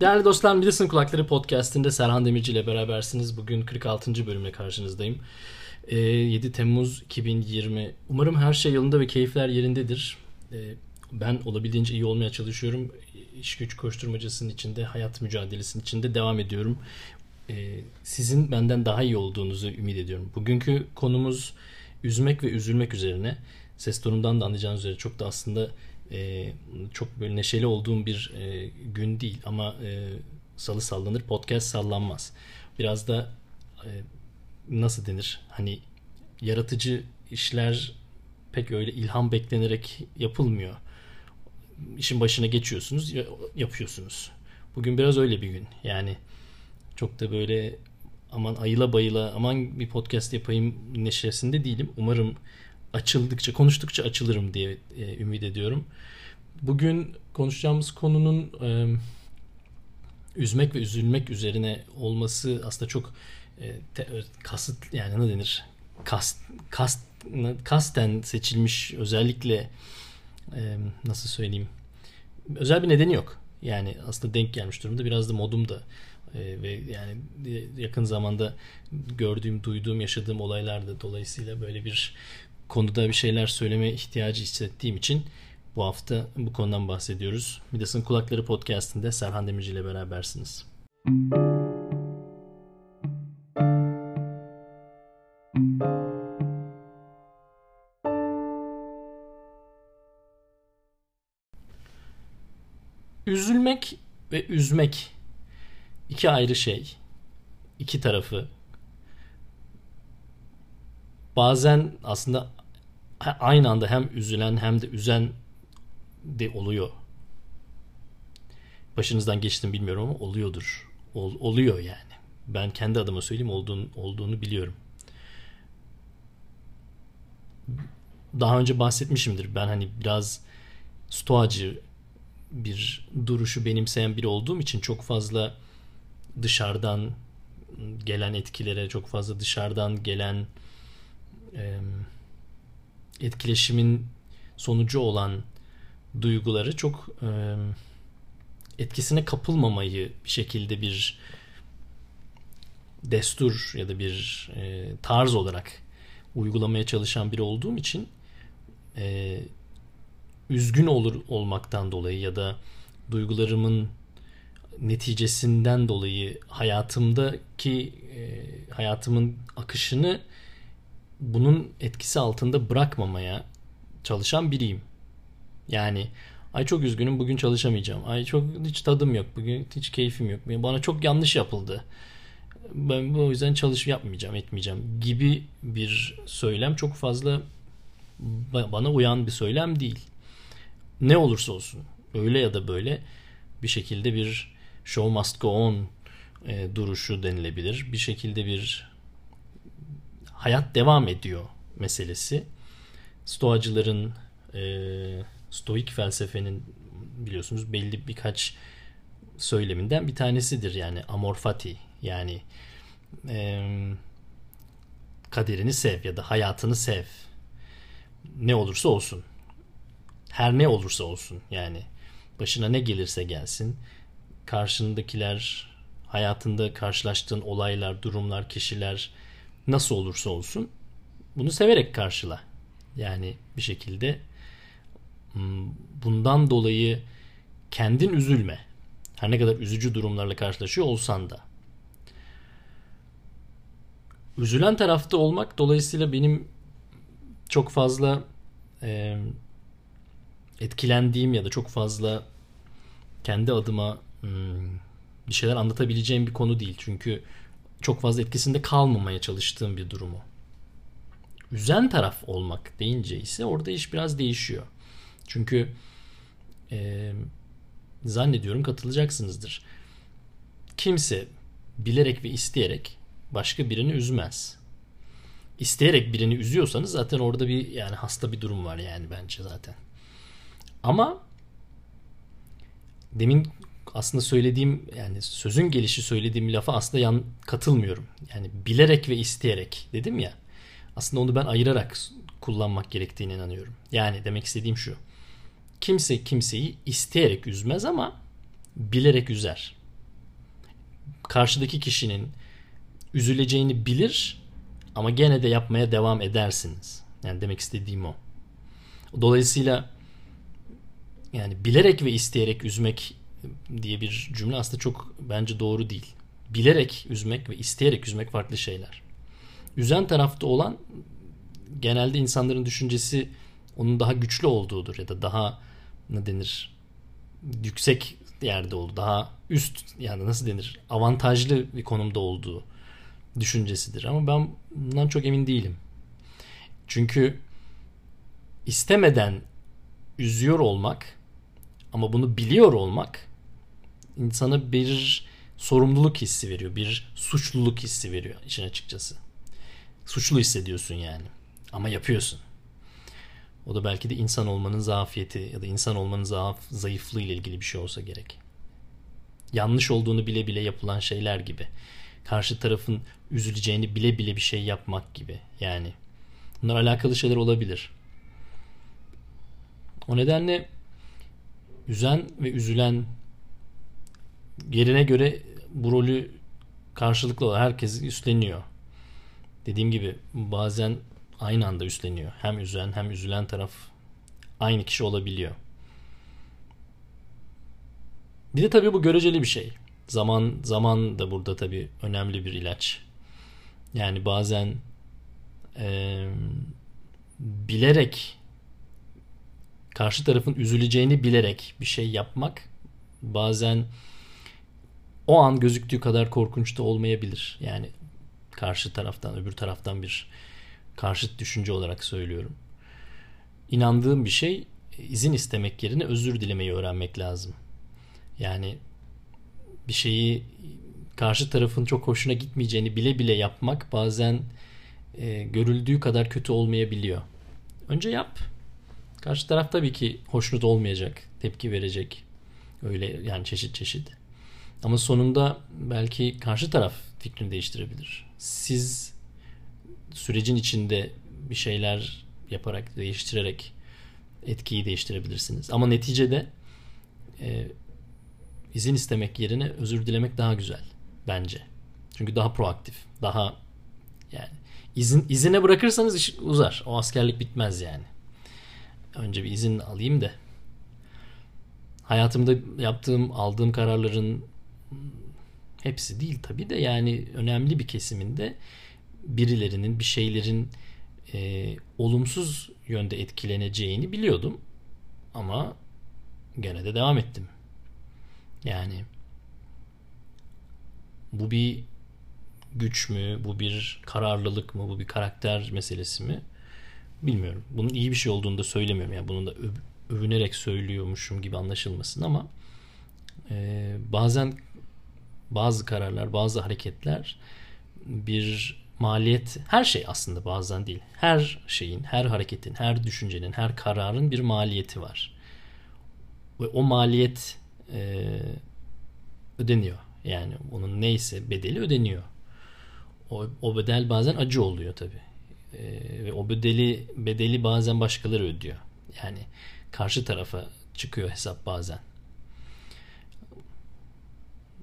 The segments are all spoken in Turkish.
Değerli dostlar Midas'ın Kulakları Podcast'inde Serhan Demirci ile berabersiniz. Bugün 46. bölümle karşınızdayım. Ee, 7 Temmuz 2020. Umarım her şey yolunda ve keyifler yerindedir. Ee, ben olabildiğince iyi olmaya çalışıyorum. İş güç koşturmacasının içinde, hayat mücadelesinin içinde devam ediyorum. Ee, sizin benden daha iyi olduğunuzu ümit ediyorum. Bugünkü konumuz üzmek ve üzülmek üzerine. Ses tonundan da anlayacağınız üzere çok da aslında e, çok böyle neşeli olduğum bir e, gün değil ama e, salı sallanır podcast sallanmaz. Biraz da e, nasıl denir hani yaratıcı işler pek öyle ilham beklenerek yapılmıyor. İşin başına geçiyorsunuz yapıyorsunuz. Bugün biraz öyle bir gün yani çok da böyle aman ayıla bayıla aman bir podcast yapayım neşesinde değilim. Umarım açıldıkça, konuştukça açılırım diye e, ümit ediyorum. Bugün konuşacağımız konunun e, üzmek ve üzülmek üzerine olması aslında çok e, te, kasıt yani ne denir? Kast, kast, kasten seçilmiş özellikle e, nasıl söyleyeyim? Özel bir nedeni yok. Yani aslında denk gelmiş durumda. Biraz da modum da e, ve yani yakın zamanda gördüğüm, duyduğum, yaşadığım olaylar da dolayısıyla böyle bir konuda bir şeyler söyleme ihtiyacı hissettiğim için bu hafta bu konudan bahsediyoruz. Midas'ın Kulakları Podcast'inde Serhan Demirci ile berabersiniz. Üzülmek ve üzmek iki ayrı şey. İki tarafı. Bazen aslında aynı anda hem üzülen hem de üzen de oluyor. Başınızdan geçtim bilmiyorum ama oluyordur. Ol, oluyor yani. Ben kendi adıma söyleyeyim olduğunu, olduğunu biliyorum. Daha önce bahsetmişimdir. Ben hani biraz stoacı bir duruşu benimseyen biri olduğum için çok fazla dışarıdan gelen etkilere, çok fazla dışarıdan gelen e, etkileşimin sonucu olan duyguları çok e, etkisine kapılmamayı bir şekilde bir destur ya da bir e, tarz olarak uygulamaya çalışan biri olduğum için e, üzgün olur olmaktan dolayı ya da duygularımın neticesinden dolayı hayatımdaki e, hayatımın akışını bunun etkisi altında bırakmamaya çalışan biriyim. Yani ay çok üzgünüm bugün çalışamayacağım. Ay çok hiç tadım yok bugün hiç keyfim yok. Bana çok yanlış yapıldı. Ben bu yüzden çalış yapmayacağım, etmeyeceğim gibi bir söylem çok fazla bana uyan bir söylem değil. Ne olursa olsun öyle ya da böyle bir şekilde bir show must go on e, duruşu denilebilir. Bir şekilde bir hayat devam ediyor meselesi. Stoacıların e, stoik felsefenin biliyorsunuz belli birkaç söyleminden bir tanesidir. Yani amor fati yani e, kaderini sev ya da hayatını sev. Ne olursa olsun. Her ne olursa olsun yani. Başına ne gelirse gelsin. Karşındakiler hayatında karşılaştığın olaylar durumlar kişiler nasıl olursa olsun bunu severek karşıla yani bir şekilde bundan dolayı kendin üzülme. Her ne kadar üzücü durumlarla karşılaşıyor olsan da. Üzülen tarafta olmak dolayısıyla benim çok fazla e, etkilendiğim ya da çok fazla kendi adıma hmm, bir şeyler anlatabileceğim bir konu değil. Çünkü çok fazla etkisinde kalmamaya çalıştığım bir durumu. Üzen taraf olmak deyince ise orada iş biraz değişiyor. Çünkü e, zannediyorum katılacaksınızdır. Kimse bilerek ve isteyerek başka birini üzmez. İsteyerek birini üzüyorsanız zaten orada bir yani hasta bir durum var yani bence zaten. Ama demin aslında söylediğim yani sözün gelişi söylediğim lafa aslında yan katılmıyorum. Yani bilerek ve isteyerek dedim ya. Aslında onu ben ayırarak kullanmak gerektiğine inanıyorum. Yani demek istediğim şu kimse kimseyi isteyerek üzmez ama bilerek üzer. karşıdaki kişinin üzüleceğini bilir ama gene de yapmaya devam edersiniz. Yani demek istediğim o. Dolayısıyla yani bilerek ve isteyerek üzmek diye bir cümle aslında çok bence doğru değil. Bilerek üzmek ve isteyerek üzmek farklı şeyler. Üzen tarafta olan genelde insanların düşüncesi onun daha güçlü olduğudur ya da daha ne denir yüksek yerde oldu. Daha üst yani nasıl denir avantajlı bir konumda olduğu düşüncesidir. Ama ben bundan çok emin değilim. Çünkü istemeden üzüyor olmak ama bunu biliyor olmak insana bir sorumluluk hissi veriyor. Bir suçluluk hissi veriyor işin açıkçası. Suçlu hissediyorsun yani. Ama yapıyorsun. O da belki de insan olmanın zafiyeti ya da insan olmanın zaaf, zayıflığı ile ilgili bir şey olsa gerek. Yanlış olduğunu bile bile yapılan şeyler gibi. Karşı tarafın üzüleceğini bile bile bir şey yapmak gibi. Yani bunlar alakalı şeyler olabilir. O nedenle üzen ve üzülen yerine göre bu rolü karşılıklı herkes üstleniyor. Dediğim gibi bazen aynı anda üstleniyor. Hem üzen hem üzülen taraf aynı kişi olabiliyor. Bir de tabii bu göreceli bir şey. Zaman zaman da burada tabii önemli bir ilaç. Yani bazen e, bilerek karşı tarafın üzüleceğini bilerek bir şey yapmak bazen o an gözüktüğü kadar korkunç da olmayabilir. Yani karşı taraftan öbür taraftan bir karşıt düşünce olarak söylüyorum. İnandığım bir şey izin istemek yerine özür dilemeyi öğrenmek lazım. Yani bir şeyi karşı tarafın çok hoşuna gitmeyeceğini bile bile yapmak bazen e, görüldüğü kadar kötü olmayabiliyor. Önce yap. Karşı taraf tabii ki hoşnut olmayacak, tepki verecek. Öyle yani çeşit çeşit. Ama sonunda belki karşı taraf fikrini değiştirebilir. Siz sürecin içinde bir şeyler yaparak, değiştirerek etkiyi değiştirebilirsiniz. Ama neticede e, izin istemek yerine özür dilemek daha güzel bence. Çünkü daha proaktif, daha yani izin izine bırakırsanız iş uzar. O askerlik bitmez yani. Önce bir izin alayım da hayatımda yaptığım, aldığım kararların hepsi değil tabii de yani önemli bir kesiminde birilerinin bir şeylerin e, olumsuz yönde etkileneceğini biliyordum ama gene de devam ettim. Yani bu bir güç mü, bu bir kararlılık mı, bu bir karakter meselesi mi bilmiyorum. Bunun iyi bir şey olduğunu da söylemiyorum. Yani bunun da övünerek söylüyormuşum gibi anlaşılmasın ama e, bazen bazı kararlar, bazı hareketler bir maliyet, her şey aslında bazen değil. Her şeyin, her hareketin, her düşüncenin, her kararın bir maliyeti var. Ve o maliyet e, ödeniyor. Yani onun neyse bedeli ödeniyor. O, o bedel bazen acı oluyor tabi. E, ve o bedeli bedeli bazen başkaları ödüyor. Yani karşı tarafa çıkıyor hesap bazen.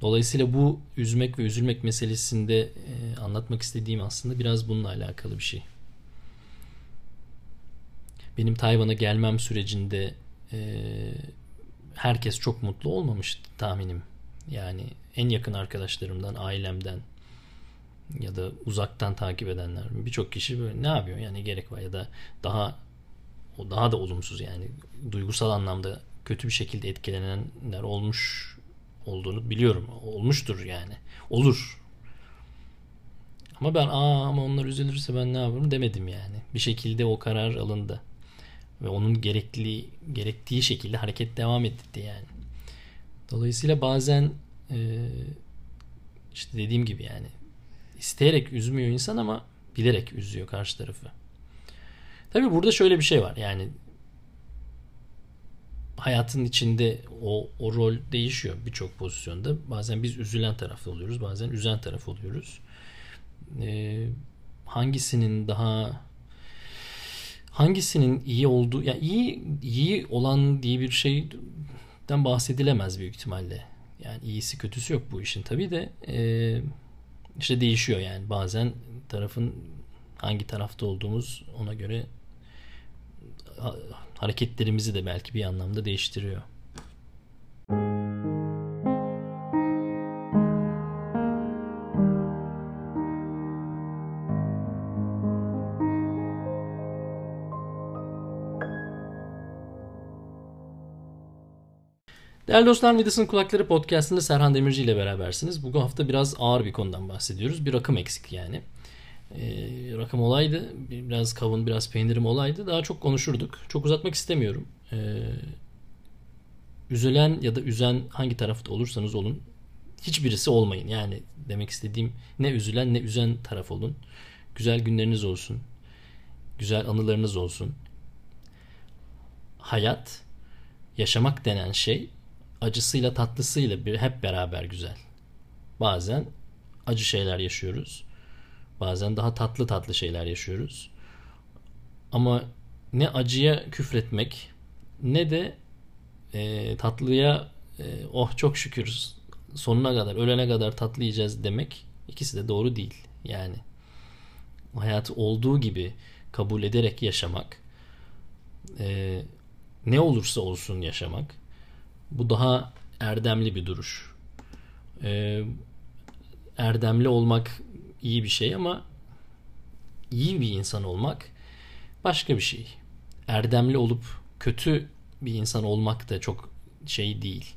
Dolayısıyla bu üzmek ve üzülmek meselesinde e, anlatmak istediğim aslında biraz bununla alakalı bir şey. Benim Tayvan'a gelmem sürecinde e, herkes çok mutlu olmamıştı tahminim. Yani en yakın arkadaşlarımdan, ailemden ya da uzaktan takip edenler birçok kişi böyle ne yapıyor yani gerek var ya da daha o daha da olumsuz yani duygusal anlamda kötü bir şekilde etkilenenler olmuş olduğunu biliyorum. Olmuştur yani. Olur. Ama ben aa ama onlar üzülürse ben ne yaparım demedim yani. Bir şekilde o karar alındı. Ve onun gerekli gerektiği şekilde hareket devam etti yani. Dolayısıyla bazen e, işte dediğim gibi yani isteyerek üzmüyor insan ama bilerek üzüyor karşı tarafı. Tabii burada şöyle bir şey var. Yani hayatın içinde o, o rol değişiyor birçok pozisyonda. Bazen biz üzülen taraf oluyoruz, bazen üzen taraf oluyoruz. Ee, hangisinin daha hangisinin iyi olduğu yani iyi iyi olan diye bir şeyden bahsedilemez büyük ihtimalle. Yani iyisi kötüsü yok bu işin tabii de e, işte değişiyor yani bazen tarafın hangi tarafta olduğumuz ona göre hareketlerimizi de belki bir anlamda değiştiriyor. Değerli dostlar Midas'ın Kulakları Podcast'ında Serhan Demirci ile berabersiniz. Bugün hafta biraz ağır bir konudan bahsediyoruz. Bir rakım eksik yani. Ee, rakım olaydı. Biraz kavun, biraz peynirim olaydı. Daha çok konuşurduk. Çok uzatmak istemiyorum. Ee, üzülen ya da üzen hangi tarafta olursanız olun. Hiçbirisi olmayın. Yani demek istediğim ne üzülen ne üzen taraf olun. Güzel günleriniz olsun. Güzel anılarınız olsun. Hayat, yaşamak denen şey acısıyla tatlısıyla bir hep beraber güzel. Bazen acı şeyler yaşıyoruz. Bazen daha tatlı tatlı şeyler yaşıyoruz. Ama ne acıya küfretmek ne de e, tatlıya e, oh çok şükür sonuna kadar ölene kadar tatlı yiyeceğiz demek ikisi de doğru değil. Yani hayatı olduğu gibi kabul ederek yaşamak e, ne olursa olsun yaşamak bu daha erdemli bir duruş. Ee, erdemli olmak iyi bir şey ama iyi bir insan olmak başka bir şey. Erdemli olup kötü bir insan olmak da çok şey değil.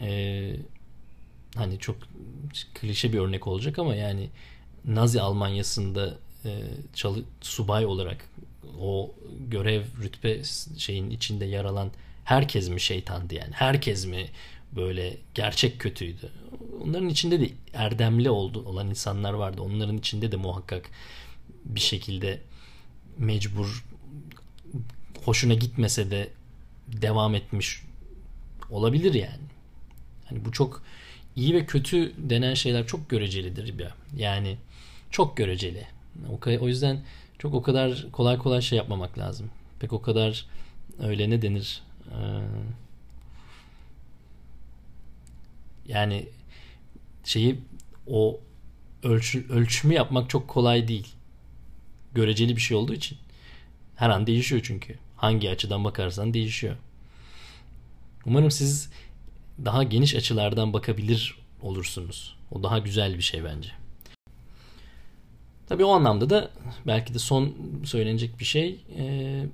Ee, hani çok klişe bir örnek olacak ama yani Nazi Almanyası'nda e, çalı, subay olarak o görev rütbe şeyin içinde yer alan herkes mi şeytandı yani? Herkes mi böyle gerçek kötüydü? Onların içinde de erdemli oldu olan insanlar vardı. Onların içinde de muhakkak bir şekilde mecbur hoşuna gitmese de devam etmiş olabilir yani. Hani bu çok iyi ve kötü denen şeyler çok görecelidir ya. Yani çok göreceli. O yüzden çok o kadar kolay kolay şey yapmamak lazım. Pek o kadar öyle ne denir ee, yani şeyi o ölçü, ölçümü yapmak çok kolay değil. Göreceli bir şey olduğu için. Her an değişiyor çünkü. Hangi açıdan bakarsan değişiyor. Umarım siz daha geniş açılardan bakabilir olursunuz. O daha güzel bir şey bence. Tabii o anlamda da belki de son söylenecek bir şey e,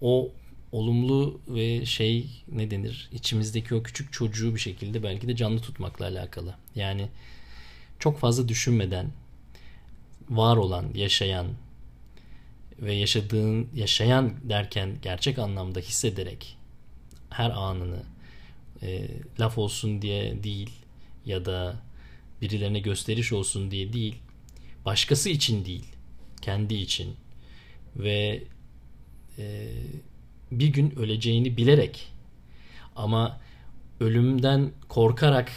o olumlu ve şey ne denir içimizdeki o küçük çocuğu bir şekilde belki de canlı tutmakla alakalı. Yani çok fazla düşünmeden var olan, yaşayan ve yaşadığın yaşayan derken gerçek anlamda hissederek her anını e, laf olsun diye değil ya da birilerine gösteriş olsun diye değil başkası için değil kendi için ve e, bir gün öleceğini bilerek ama ölümden korkarak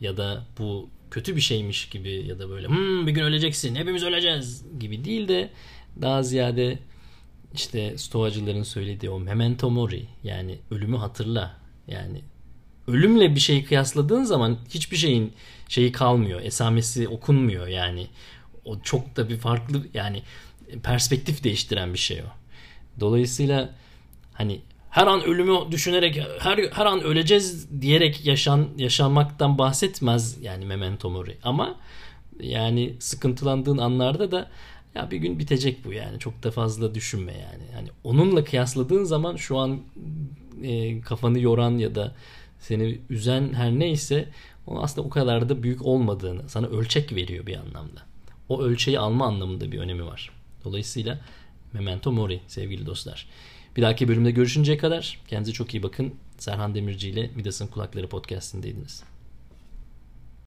ya da bu kötü bir şeymiş gibi ya da böyle hmm, bir gün öleceksin hepimiz öleceğiz gibi değil de daha ziyade işte stoacıların söylediği o memento mori yani ölümü hatırla yani ölümle bir şeyi kıyasladığın zaman hiçbir şeyin şeyi kalmıyor esamesi okunmuyor yani o çok da bir farklı yani perspektif değiştiren bir şey o. Dolayısıyla hani her an ölümü düşünerek her her an öleceğiz diyerek yaşan yaşamaktan bahsetmez yani memento mori ama yani sıkıntılandığın anlarda da ya bir gün bitecek bu yani çok da fazla düşünme yani. Yani onunla kıyasladığın zaman şu an e, kafanı yoran ya da seni üzen her neyse o aslında o kadar da büyük olmadığını sana ölçek veriyor bir anlamda. O ölçeği alma anlamında bir önemi var. Dolayısıyla memento mori sevgili dostlar. Bir dahaki bölümde görüşünceye kadar kendinize çok iyi bakın. Serhan Demirci ile Midas'ın Kulakları podcastindeydiniz.